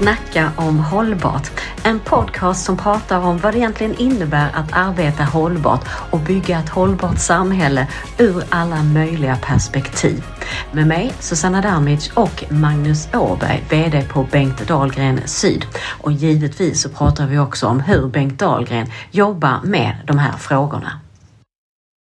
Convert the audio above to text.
Snacka om hållbart. En podcast som pratar om vad det egentligen innebär att arbeta hållbart och bygga ett hållbart samhälle ur alla möjliga perspektiv. Med mig Susanna Damic och Magnus Åberg, VD på Bengt Dahlgren Syd. Och givetvis så pratar vi också om hur Bengt Dahlgren jobbar med de här frågorna.